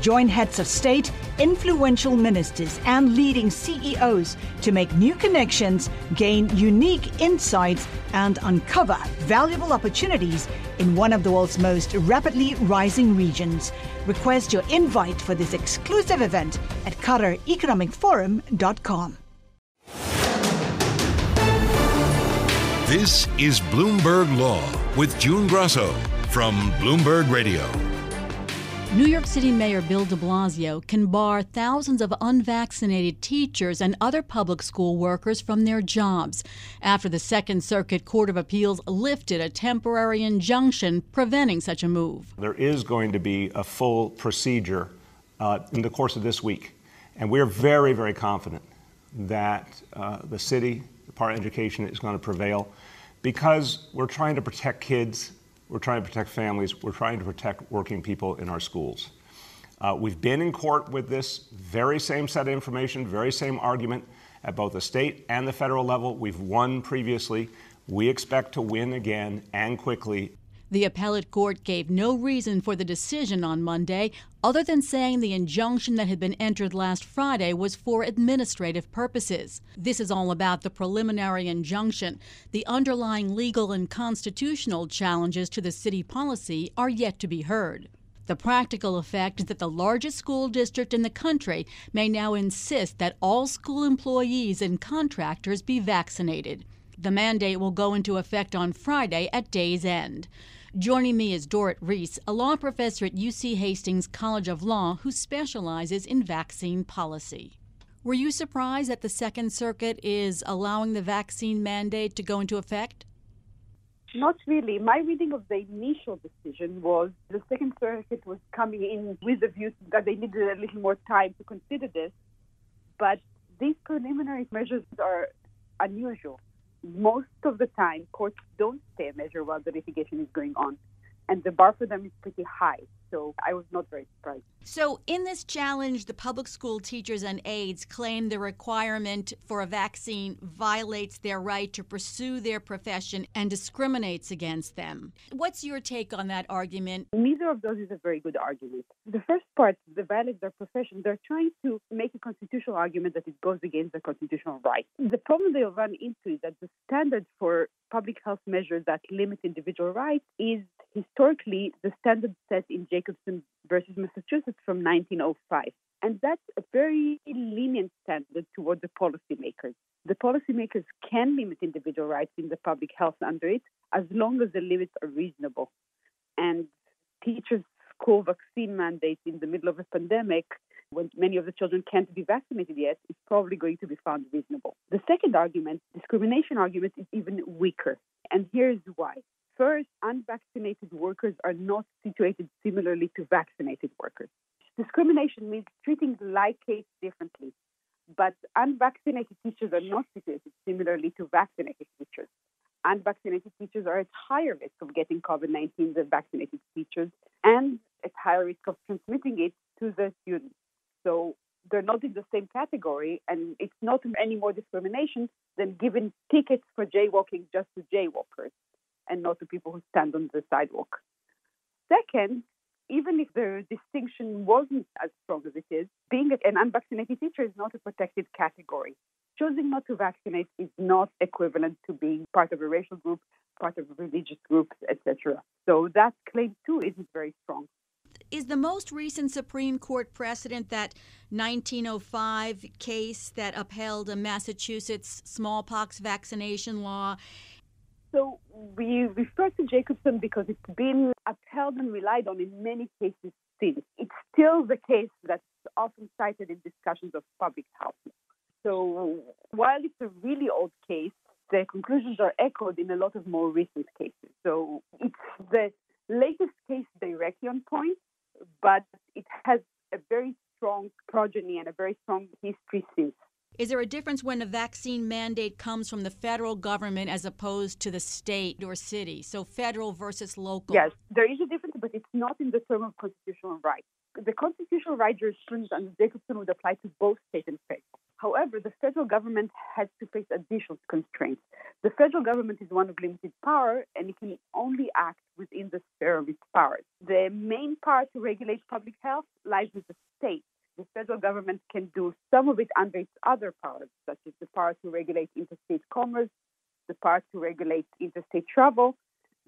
Join heads of state, influential ministers, and leading CEOs to make new connections, gain unique insights, and uncover valuable opportunities in one of the world's most rapidly rising regions. Request your invite for this exclusive event at QatarEconomicForum.com. This is Bloomberg Law with June Grasso from Bloomberg Radio. New York City Mayor Bill de Blasio can bar thousands of unvaccinated teachers and other public school workers from their jobs after the Second Circuit Court of Appeals lifted a temporary injunction preventing such a move. There is going to be a full procedure uh, in the course of this week, and we're very, very confident that uh, the city, the Department of Education, is going to prevail because we're trying to protect kids, we're trying to protect families, we're trying to protect working people in our schools. Uh, we've been in court with this very same set of information, very same argument at both the state and the federal level. We've won previously. We expect to win again and quickly the appellate court gave no reason for the decision on Monday, other than saying the injunction that had been entered last Friday was for administrative purposes. This is all about the preliminary injunction. The underlying legal and constitutional challenges to the city policy are yet to be heard. The practical effect is that the largest school district in the country may now insist that all school employees and contractors be vaccinated. The mandate will go into effect on Friday at day's end. Joining me is Dorit Reiss, a law professor at UC Hastings College of Law who specializes in vaccine policy. Were you surprised that the Second Circuit is allowing the vaccine mandate to go into effect? Not really. My reading of the initial decision was the Second Circuit was coming in with the view that they needed a little more time to consider this. But these preliminary measures are unusual most of the time, courts don't stay a measure while the litigation is going on, and the bar for them is pretty high. So I was not very surprised. So, in this challenge, the public school teachers and aides claim the requirement for a vaccine violates their right to pursue their profession and discriminates against them. What's your take on that argument? Neither of those is a very good argument. The first part, the violates their profession, they're trying to make a constitutional argument that it goes against the constitutional right. The problem they'll run into is that the standard for public health measures that limit individual rights is historically the standard set in Jacobson versus Massachusetts from 1905. And that's a very lenient standard toward the policymakers. The policymakers can limit individual rights in the public health under it as long as the limits are reasonable. And teachers' school vaccine mandates in the middle of a pandemic, when many of the children can't be vaccinated yet, is probably going to be found reasonable. The second argument, discrimination argument, is even weaker. And here's why. First, unvaccinated workers are not situated similarly to vaccinated workers. Discrimination means treating like case differently, but unvaccinated teachers are not situated similarly to vaccinated teachers. Unvaccinated teachers are at higher risk of getting COVID 19 than vaccinated teachers and at higher risk of transmitting it to the students. So they're not in the same category, and it's not any more discrimination than giving tickets for jaywalking just to jaywalkers and not to people who stand on the sidewalk. Second, even if the distinction wasn't as strong as it is, being an unvaccinated teacher is not a protected category. Choosing not to vaccinate is not equivalent to being part of a racial group, part of a religious group, etc. So that claim too isn't very strong. Is the most recent Supreme Court precedent that 1905 case that upheld a Massachusetts smallpox vaccination law? So we refer to Jacobson because it's been upheld and relied on in many cases since. It's still the case that's often cited in discussions of public health. So while it's a really old case, the conclusions are echoed in a lot of more recent cases. So it's the latest case directly on point, but it has a very strong progeny and a very strong history since. Is there a difference when a vaccine mandate comes from the federal government as opposed to the state or city? So federal versus local? Yes, there is a difference, but it's not in the term of constitutional right. The constitutional right jurisprudence under Jacobson would apply to both state and federal. However, the federal government has to face additional constraints. The federal government is one of limited power and it can only act within the sphere of its powers. The main power to regulate public health lies with the state the federal government can do some of it under its other powers, such as the power to regulate interstate commerce, the power to regulate interstate travel,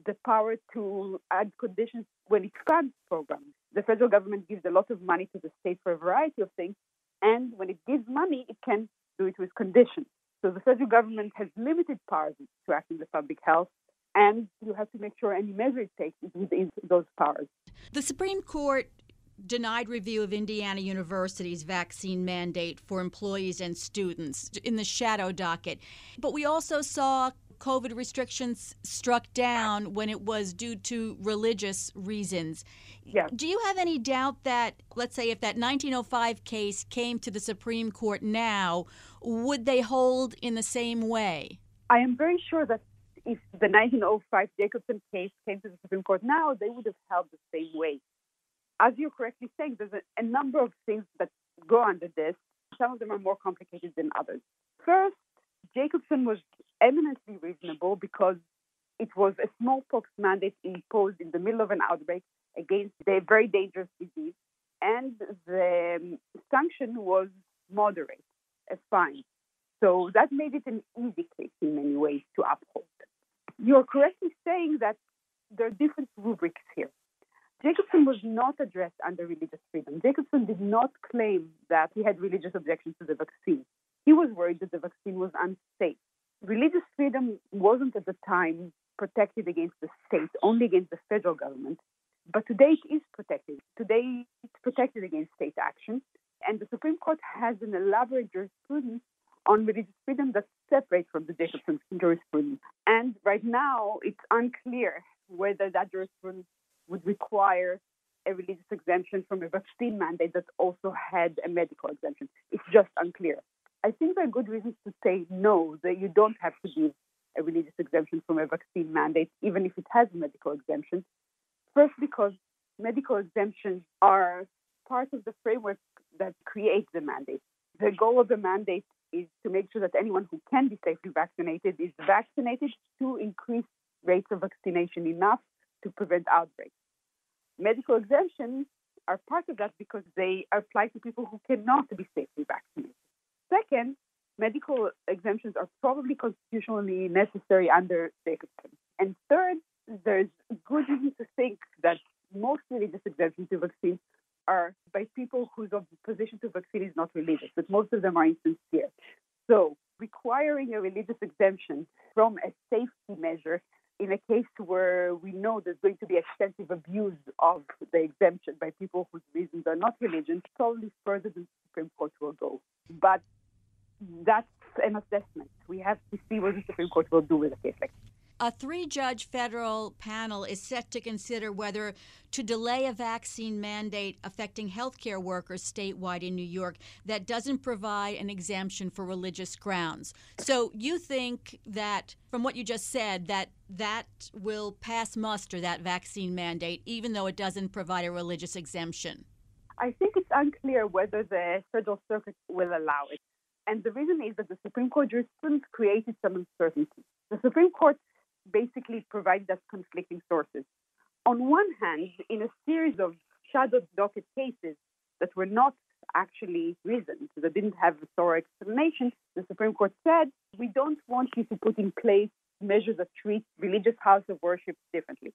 the power to add conditions when it funds programs. The federal government gives a lot of money to the state for a variety of things, and when it gives money, it can do it with conditions. So the federal government has limited powers to act in the public health, and you have to make sure any measure it takes is within those powers. The Supreme Court denied review of Indiana University's vaccine mandate for employees and students in the shadow docket. But we also saw COVID restrictions struck down when it was due to religious reasons. Yeah. Do you have any doubt that, let's say, if that 1905 case came to the Supreme Court now, would they hold in the same way? I am very sure that if the 1905 Jacobson case came to the Supreme Court now, they would have held the same way as you're correctly saying, there's a, a number of things that go under this. Some of them are more complicated than others. First, Jacobson was eminently reasonable because it was a smallpox mandate imposed in the middle of an outbreak against a very dangerous disease, and the um, sanction was moderate, a fine. So that made it an easy case in many ways to uphold. You're correctly saying that there are different rubrics here. Jacobson was not addressed under religious freedom. Jacobson did not claim that he had religious objections to the vaccine. He was worried that the vaccine was unsafe. Religious freedom wasn't at the time protected against the state, only against the federal government. But today it is protected. Today it's protected against state action. And the Supreme Court has an elaborate jurisprudence on religious freedom that separates from the Jacobson jurisprudence. And right now it's unclear whether that jurisprudence would require a religious exemption from a vaccine mandate that also had a medical exemption. It's just unclear. I think there are good reasons to say no, that you don't have to give a religious exemption from a vaccine mandate, even if it has a medical exemption. First, because medical exemptions are part of the framework that creates the mandate. The goal of the mandate is to make sure that anyone who can be safely vaccinated is vaccinated to increase rates of vaccination enough to prevent outbreaks. Medical exemptions are part of that because they apply to people who cannot be safely vaccinated. Second, medical exemptions are probably constitutionally necessary under Jacobson. And third, there's good reason to think that most religious exemptions to vaccines are by people whose opposition to vaccine is not religious, but most of them are insincere. So requiring a religious exemption from a safety measure in a case where we know there's going to be extensive abuse of the exemption by people whose reasons are not religion, probably further than the Supreme Court will go. But that's an assessment. We have to see what the Supreme Court will do with a case like this. A three judge federal panel is set to consider whether to delay a vaccine mandate affecting healthcare workers statewide in New York that doesn't provide an exemption for religious grounds. So you think that, from what you just said, that that will pass muster, that vaccine mandate, even though it doesn't provide a religious exemption? I think it's unclear whether the federal circuit will allow it. And the reason is that the Supreme Court jurisprudence created some uncertainty. The Supreme Court basically provided us conflicting sources. On one hand, in a series of shadow docket cases that were not actually reasoned, that didn't have a thorough explanation, the Supreme Court said, we don't want you to put in place measures that treat religious house of worship differently.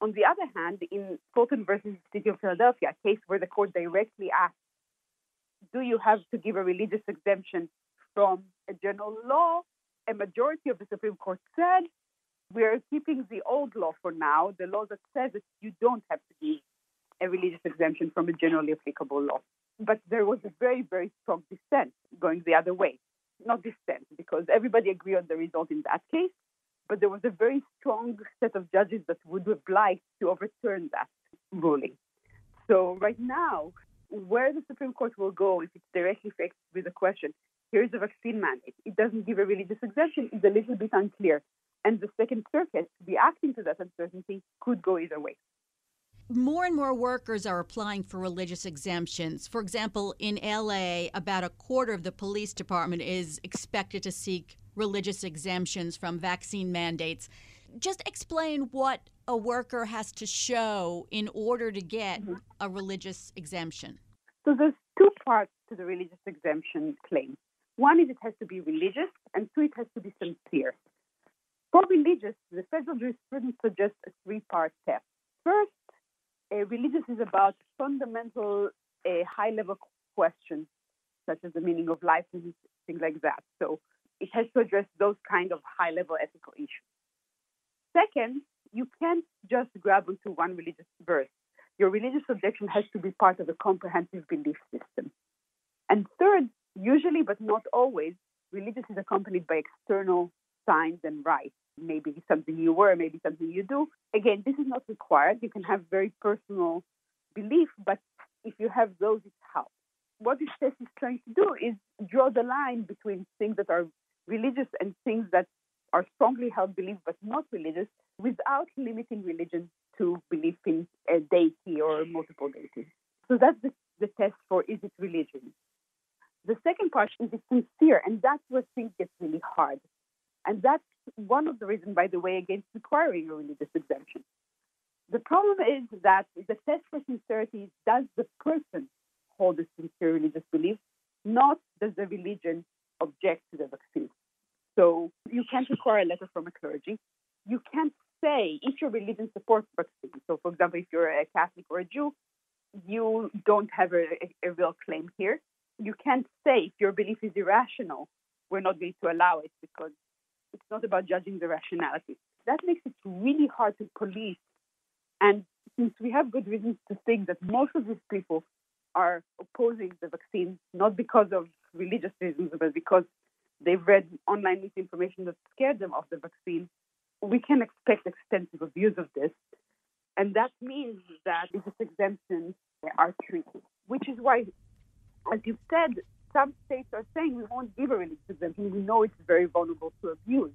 On the other hand, in Fulton versus City of Philadelphia, a case where the court directly asked, do you have to give a religious exemption from a general law? A majority of the Supreme Court said, we're keeping the old law for now, the law that says that you don't have to give a religious exemption from a generally applicable law. But there was a very, very strong dissent going the other way. Not dissent, because everybody agreed on the result in that case, but there was a very strong set of judges that would have liked to overturn that ruling. So right now, where the Supreme Court will go if it's directly faced with the question, here's a vaccine mandate. It doesn't give a religious exemption, is a little bit unclear. And the Second Circuit, reacting to that uncertainty, could go either way. More and more workers are applying for religious exemptions. For example, in LA, about a quarter of the police department is expected to seek religious exemptions from vaccine mandates. Just explain what a worker has to show in order to get mm-hmm. a religious exemption. So there's two parts to the religious exemption claim. One is it has to be religious, and two, it has to be sincere. For religious, the federal jurisprudence suggests a three-part test. First, a religious is about fundamental, a high-level questions, such as the meaning of life and things like that. So it has to address those kind of high-level ethical issues. Second, you can't just grab onto one religious verse. Your religious objection has to be part of a comprehensive belief system. And third, usually but not always, religious is accompanied by external signs and rites maybe something you were, maybe something you do. Again, this is not required. You can have very personal belief, but if you have those, it helps. What this test is trying to do is draw the line between things that are religious and things that are strongly held belief but not religious without limiting religion to belief in a deity or multiple deities. So that's the, the test for is it religion. The second part is it sincere, and that's where things get really hard. And that's one of the reasons, by the way, against requiring a religious exemption. The problem is that the test for sincerity is does the person hold a sincere religious belief, not does the religion object to the vaccine. So you can't require a letter from a clergy. You can't say if your religion supports vaccine. So, for example, if you're a Catholic or a Jew, you don't have a, a, real claim here. You can't say if your belief is irrational, we're not going to allow it because not about judging the rationality. That makes it really hard to police. And since we have good reasons to think that most of these people are opposing the vaccine, not because of religious reasons, but because they've read online misinformation that scared them of the vaccine, we can expect extensive abuse of this. And that means that these exemptions are tricky, which is why, as you said, some states are saying we won't give a religious exemption. We know it's very vulnerable to abuse.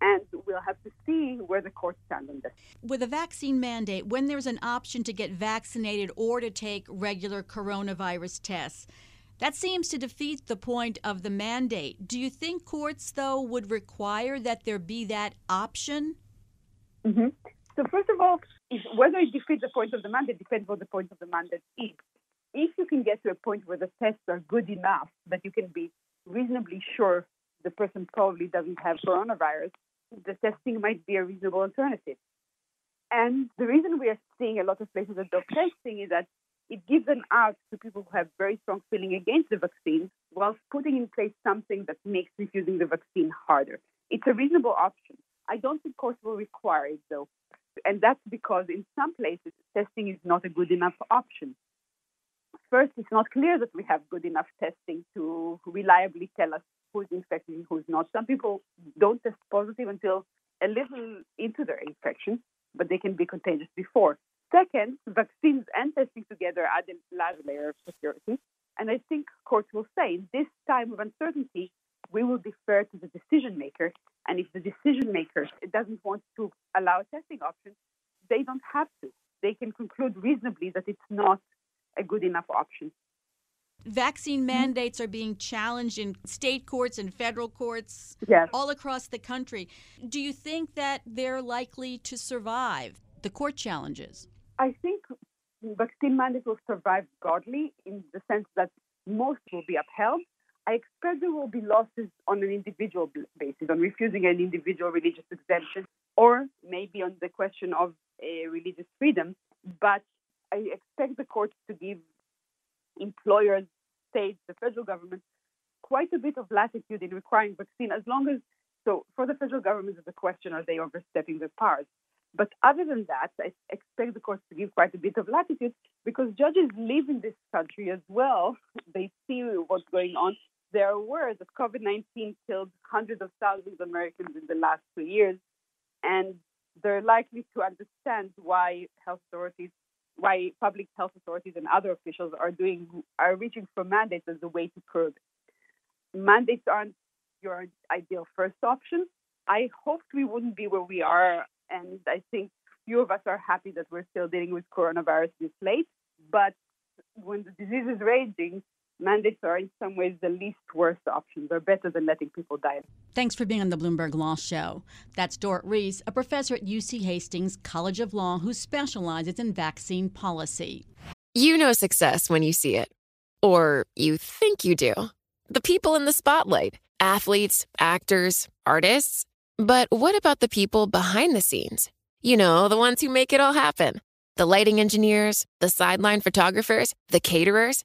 And we'll have to see where the courts stand on this. With a vaccine mandate, when there's an option to get vaccinated or to take regular coronavirus tests, that seems to defeat the point of the mandate. Do you think courts, though, would require that there be that option? Mm-hmm. So, first of all, whether it defeats the point of the mandate depends what the point of the mandate is if you can get to a point where the tests are good enough that you can be reasonably sure the person probably doesn't have coronavirus, the testing might be a reasonable alternative. And the reason we are seeing a lot of places adopt testing is that it gives an out to people who have very strong feeling against the vaccine whilst putting in place something that makes refusing the vaccine harder. It's a reasonable option. I don't think courts will require it though. And that's because in some places testing is not a good enough option. First, it's not clear that we have good enough testing to reliably tell us who's infected and who's not. Some people don't test positive until a little into their infection, but they can be contagious before. Second, vaccines and testing together add a large layer of security. And I think courts will say, in this time of uncertainty, we will defer to the decision maker. And if the decision maker doesn't want to allow testing option, they don't have to. They can conclude reasonably that it's not a good enough option. Vaccine mm-hmm. mandates are being challenged in state courts and federal courts yes. all across the country. Do you think that they're likely to survive the court challenges? I think vaccine mandates will survive godly in the sense that most will be upheld. I expect there will be losses on an individual basis, on refusing an individual religious exemption, or maybe on the question of uh, religious freedom. But I expect the court to give employers, states, the federal government quite a bit of latitude in requiring vaccine as long as so for the federal government a question are they overstepping their powers but other than that i expect the courts to give quite a bit of latitude because judges live in this country as well. They see what's going on. They're aware that covid-19 killed hundreds of thousands of americans in the last two years and they're likely to understand why health authorities why public health authorities and other officials are doing are reaching for mandates as a way to curb. Mandates aren't your ideal first option. I hoped we wouldn't be where we are, and I think few of us are happy that we're still dealing with coronavirus this late. But when the disease is raging, mandates are in some ways the least worst options. They're better than letting people die. Thanks for being on the Bloomberg Law Show. That's Dorit Reiss, a professor at UC Hastings College of Law who specializes in vaccine policy. You know success when you see it, or you think you do. The people in the spotlight athletes, actors, artists. But what about the people behind the scenes? You know, the ones who make it all happen the lighting engineers, the sideline photographers, the caterers.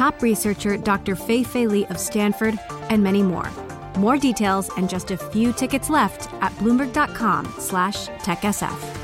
top researcher Dr. Fei Fei Li of Stanford, and many more. More details and just a few tickets left at bloomberg.com slash techsf.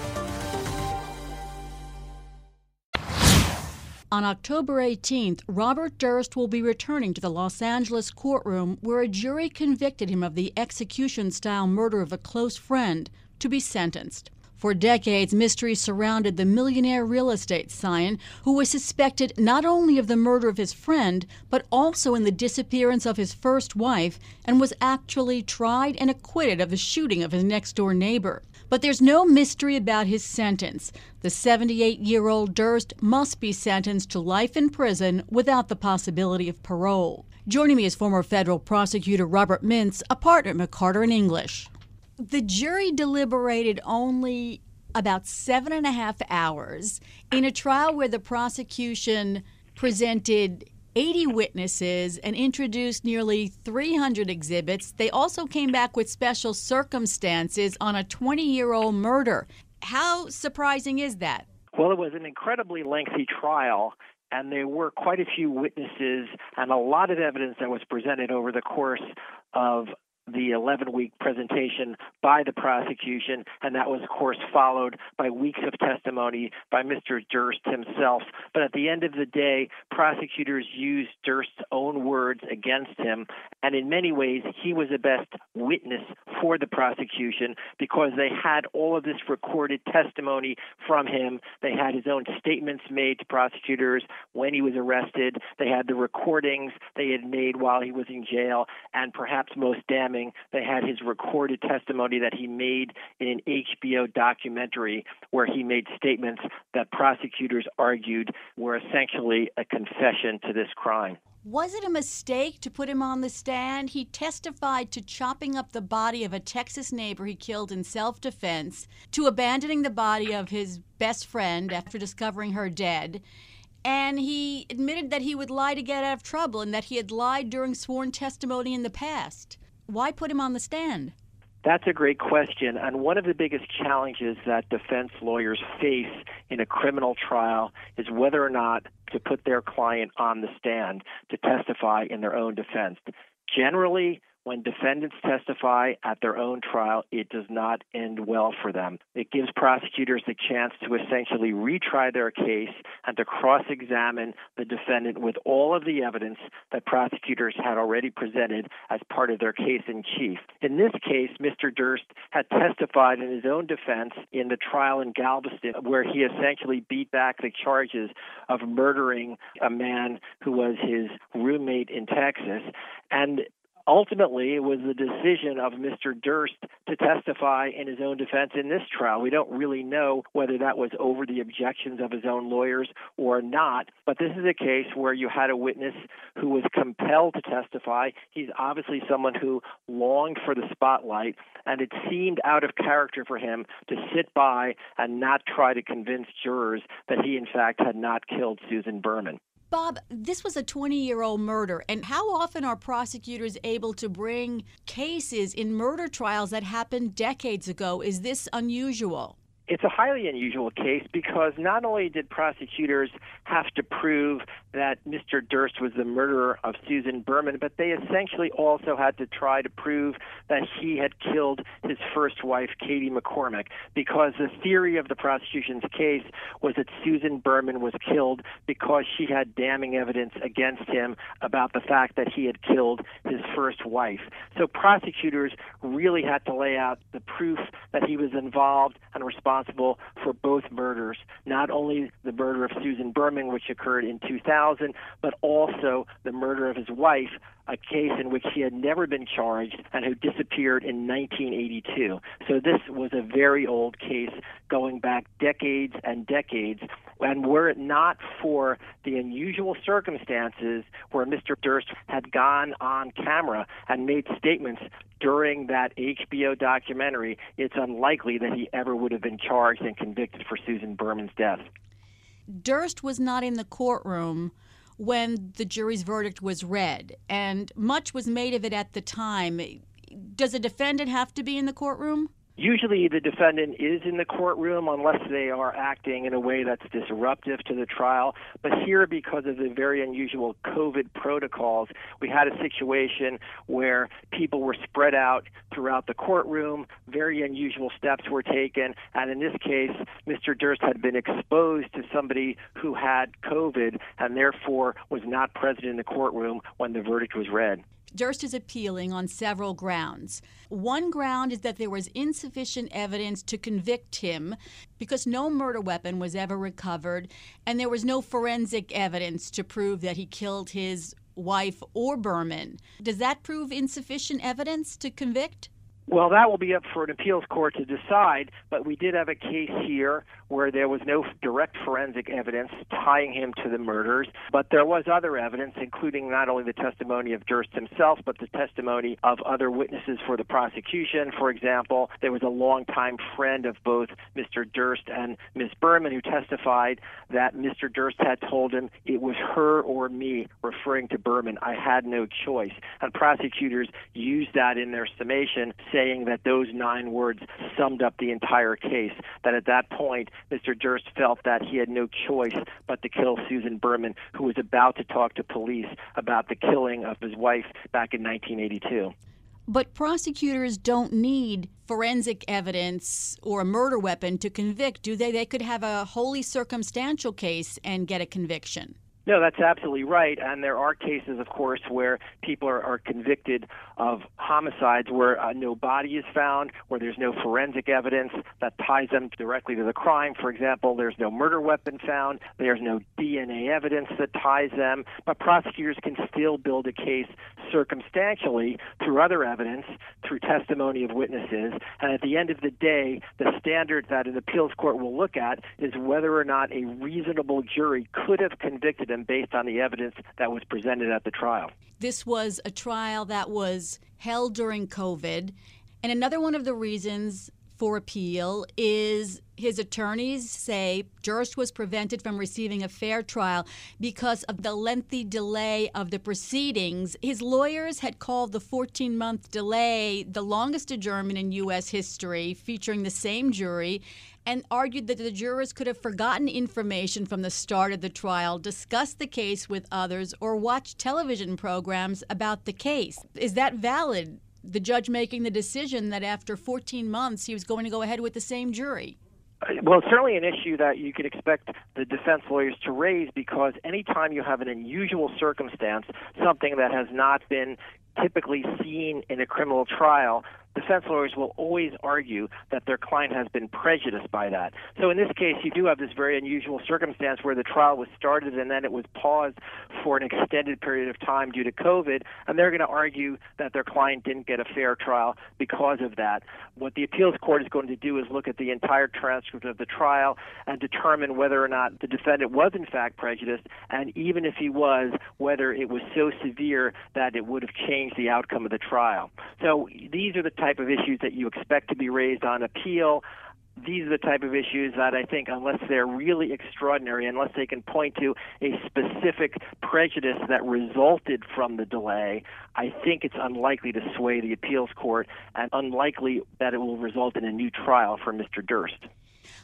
On October 18th, Robert Durst will be returning to the Los Angeles courtroom where a jury convicted him of the execution style murder of a close friend to be sentenced. For decades, mystery surrounded the millionaire real estate scion who was suspected not only of the murder of his friend, but also in the disappearance of his first wife, and was actually tried and acquitted of the shooting of his next door neighbor. But there's no mystery about his sentence. The 78 year old Durst must be sentenced to life in prison without the possibility of parole. Joining me is former federal prosecutor Robert Mintz, a partner at McCarter and English. The jury deliberated only about seven and a half hours in a trial where the prosecution presented 80 witnesses and introduced nearly 300 exhibits. They also came back with special circumstances on a 20 year old murder. How surprising is that? Well, it was an incredibly lengthy trial, and there were quite a few witnesses and a lot of evidence that was presented over the course of the 11 week presentation by the prosecution, and that was, of course, followed by weeks of testimony by Mr. Durst himself. But at the end of the day, prosecutors used Durst's own words against him, and in many ways, he was the best witness for the prosecution because they had all of this recorded testimony from him. They had his own statements made to prosecutors when he was arrested, they had the recordings they had made while he was in jail, and perhaps most damaging They had his recorded testimony that he made in an HBO documentary where he made statements that prosecutors argued were essentially a confession to this crime. Was it a mistake to put him on the stand? He testified to chopping up the body of a Texas neighbor he killed in self defense, to abandoning the body of his best friend after discovering her dead. And he admitted that he would lie to get out of trouble and that he had lied during sworn testimony in the past. Why put him on the stand? That's a great question. And one of the biggest challenges that defense lawyers face in a criminal trial is whether or not to put their client on the stand to testify in their own defense. Generally, when defendants testify at their own trial, it does not end well for them. It gives prosecutors the chance to essentially retry their case and to cross examine the defendant with all of the evidence that prosecutors had already presented as part of their case in chief. In this case, Mr. Durst had testified in his own defense in the trial in Galveston, where he essentially beat back the charges of murdering a man who was his roommate in Texas. And ultimately it was the decision of Mr. Durst to testify in his own defense in this trial. We don't really know whether that was over the objections of his own lawyers or not, but this is a case where you had a witness who was compelled to testify. He's obviously someone who longed for the spotlight, and it seemed out of character for him to sit by and not try to convince jurors that he, in fact, had not killed Susan Berman. Bob, this was a 20 year old murder. And how often are prosecutors able to bring cases in murder trials that happened decades ago? Is this unusual? It's a highly unusual case because not only did prosecutors have to prove that Mr. Durst was the murderer of Susan Berman, but they essentially also had to try to prove that he had killed his first wife, Katie McCormack, because the theory of the prosecution's case was that Susan Berman was killed because she had damning evidence against him about the fact that he had killed his first wife. So prosecutors really had to lay out the proof that he was involved and responsible responsible for both murders, not only the murder of Susan Berman, which occurred in 2000, but also the murder of his wife, a case in which he had never been charged and who disappeared in 1982. So this was a very old case going back decades and decades. And were it not for the unusual circumstances where Mr. Durst had gone on camera and made statements during that HBO documentary, it's unlikely that he ever would have been charged and convicted for Susan Berman's death. Durst was not in the courtroom when the jury's verdict was read, and much was made of it at the time. Does a defendant have to be in the courtroom? Usually, the defendant is in the courtroom unless they are acting in a way that's disruptive to the trial. But here, because of the very unusual COVID protocols, we had a situation where people were spread out throughout the courtroom. Very unusual steps were taken. And in this case, Mr. Durst had been exposed to somebody who had COVID and therefore was not present in the courtroom when the verdict was read. Durst is appealing on several grounds. One ground is that there was insufficient evidence to convict him because no murder weapon was ever recovered and there was no forensic evidence to prove that he killed his wife or Berman. Does that prove insufficient evidence to convict? Well, that will be up for an appeals court to decide, but we did have a case here where there was no direct forensic evidence tying him to the murders, but there was other evidence, including not only the testimony of Durst himself, but the testimony of other witnesses for the prosecution. For example, there was a longtime friend of both Mr. Durst and Ms. Berman who testified that Mr. Durst had told him it was her or me, referring to Berman. I had no choice. And prosecutors used that in their summation saying that those nine words summed up the entire case. That at that point, Mr. Durst felt that he had no choice but to kill Susan Berman, who was about to talk to police about the killing of his wife back in 1982. But prosecutors don't need forensic evidence or a murder weapon to convict, do they? They could have a wholly circumstantial case and get a conviction. No, that's absolutely right. And there are cases, of course, where people are, are convicted of homicides where uh, no body is found, where there's no forensic evidence that ties them directly to the crime. For example, there's no murder weapon found, there's no DNA evidence that ties them, but prosecutors can still build a case circumstantially through other evidence, through testimony of witnesses. And at the end of the day, the standard that an appeals court will look at is whether or not a reasonable jury could have convicted him based on the evidence that was presented at the trial. This was a trial that was held during COVID. And another one of the reasons for appeal is his attorneys say Durst was prevented from receiving a fair trial because of the lengthy delay of the proceedings. His lawyers had called the 14 month delay the longest adjournment in U.S. history, featuring the same jury, and argued that the jurors could have forgotten information from the start of the trial, discussed the case with others, or watched television programs about the case. Is that valid? The judge making the decision that after 14 months he was going to go ahead with the same jury? Uh, well, it's certainly an issue that you could expect the defense lawyers to raise because anytime you have an unusual circumstance, something that has not been typically seen in a criminal trial, defense lawyers will always argue that their client has been prejudiced by that. So in this case, you do have this very unusual circumstance where the trial was started and then it was paused for an extended period of time due to COVID, and they're going to argue that their client didn't get a fair trial because of that. What the appeals court is going to do is look at the entire transcript of the trial and determine whether or not the defendant was in fact prejudiced, and even if he was, whether it was so severe that it would have changed the outcome of the trial. So these are the type of issues that you expect to be raised on appeal. These are the type of issues that I think, unless they're really extraordinary, unless they can point to a specific prejudice that resulted from the delay, I think it's unlikely to sway the appeals court and unlikely that it will result in a new trial for Mr. Durst.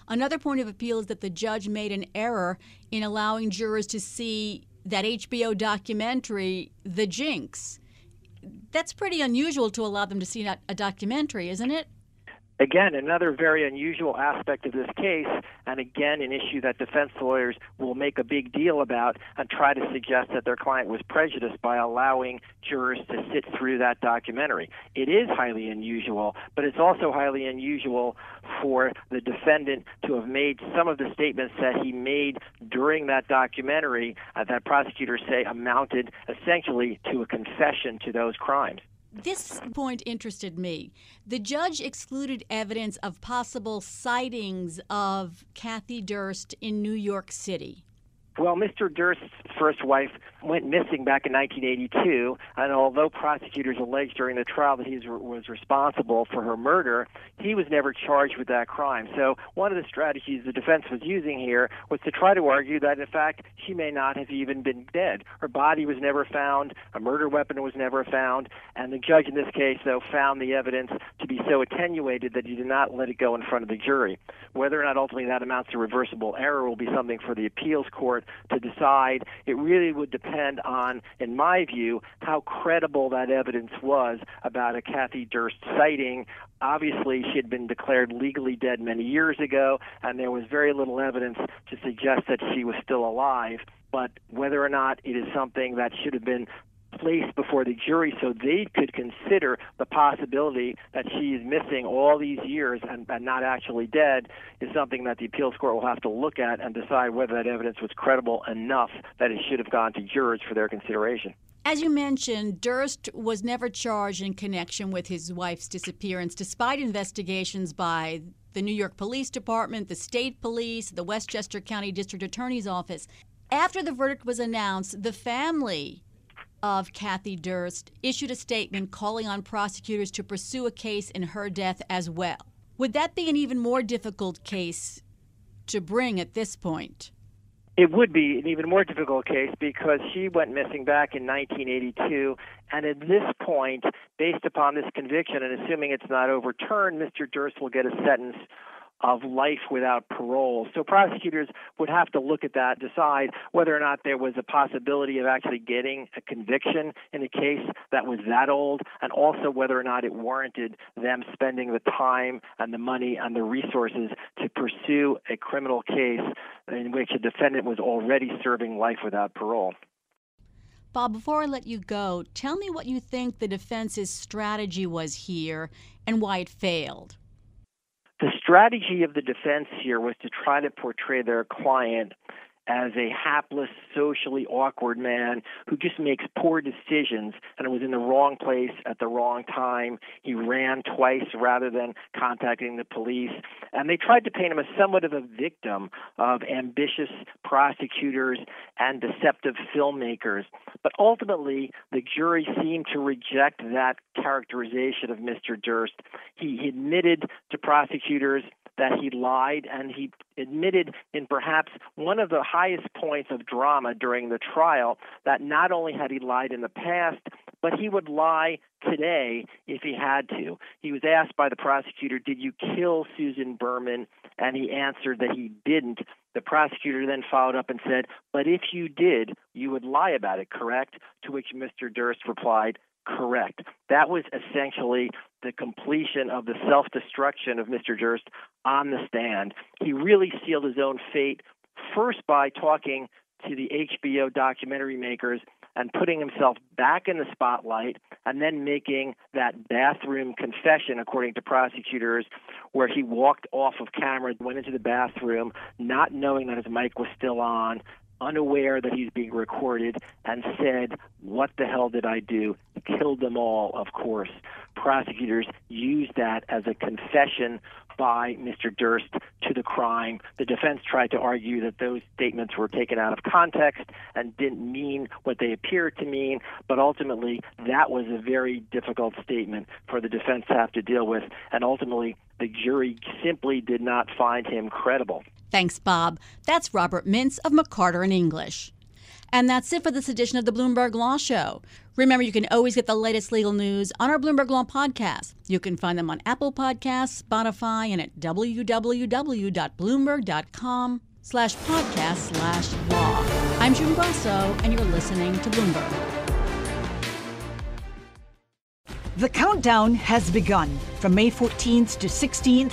Another point of appeal is that the judge made an error in allowing jurors to see that HBO documentary, The Jinx that's pretty unusual to allow them to see a documentary, isn't it? Again, another very unusual aspect of this case, and again, an issue that defense lawyers will make a big deal about and try to suggest that their client was prejudiced by allowing jurors to sit through that documentary. It is highly unusual, but it's also highly unusual for the defendant to have made some of the statements that he made during that documentary uh, that prosecutors say amounted essentially to a confession to those crimes. This point interested me. The judge excluded evidence of possible sightings of Kathy Durst in New York City. Well, Mr. Durst's first wife went missing back in 1982, and although prosecutors alleged during the trial that he was responsible for her murder, he was never charged with that crime. So, one of the strategies the defense was using here was to try to argue that, in fact, she may not have even been dead. Her body was never found, a murder weapon was never found, and the judge in this case, though, found the evidence to be so attenuated that he did not let it go in front of the jury. Whether or not ultimately that amounts to reversible error will be something for the appeals court to decide. It really would depend on, in my view, how credible that evidence was about a Kathy Durst sighting. Obviously, she had been declared legally dead many years ago, and there was very little evidence to suggest that she was still alive. But whether or not it is something that should have been placed before the jury so they could consider the possibility that she is missing all these years and, and not actually dead is something that the appeals court will have to look at and decide whether that evidence was credible enough that it should have gone to jurors for their consideration. As you mentioned, Durst was never charged in connection with his wife's disappearance, despite investigations by the New York Police Department, the state police, the Westchester County District Attorney's Office. After the verdict was announced, the family of Kathy Durst issued a statement calling on prosecutors to pursue a case in her death as well. Would that be an even more difficult case to bring at this point? It would be an even more difficult case because she went missing back in 1982. And at this point, based upon this conviction and assuming it's not overturned, Mr. Durst will get a sentence of life without parole. So prosecutors would have to look at that, decide whether or not there was a possibility of actually getting a conviction in a case that was that old, and also whether or not it warranted them spending the time and the money and the resources to pursue a criminal case in which a defendant was already serving life without parole. Bob, before I let you go, tell me what you think the defense's strategy was here and why it failed. Strategy of the defense here was to try to portray their client as a hapless, socially awkward man who just makes poor decisions and was in the wrong place at the wrong time. He ran twice rather than contacting the police. And they tried to paint him as somewhat of a victim of ambitious prosecutors and deceptive filmmakers. But ultimately, the jury seemed to reject that characterization of Mr. Durst. He admitted to prosecutors that he lied, and he admitted in perhaps one of the highest points of drama during the trial that not only had he lied in the past, but he would lie today if he had to. He was asked by the prosecutor, Did you kill Susan Berman? And he answered that he didn't. The prosecutor then followed up and said, But if you did, you would lie about it, correct? To which Mr. Durst replied, Correct. That was essentially the completion of the self destruction of Mr. Durst on the stand. He really sealed his own fate first by talking to the HBO documentary makers and putting himself back in the spotlight and then making that bathroom confession, according to prosecutors, where he walked off of camera, went into the bathroom, not knowing that his mic was still on, unaware that he's being recorded, and said, What the hell did I do? Killed them all, of course. Prosecutors used that as a confession by Mr. Durst to the crime. The defense tried to argue that those statements were taken out of context and didn't mean what they appeared to mean, but ultimately that was a very difficult statement for the defense to have to deal with, and ultimately the jury simply did not find him credible. Thanks, Bob. That's Robert Mintz of McCarter and English. And that's it for this edition of the Bloomberg Law Show. Remember, you can always get the latest legal news on our Bloomberg Law podcast. You can find them on Apple Podcasts, Spotify, and at www.bloomberg.com slash podcast slash law. I'm June Grosso, and you're listening to Bloomberg. The countdown has begun. From May 14th to 16th,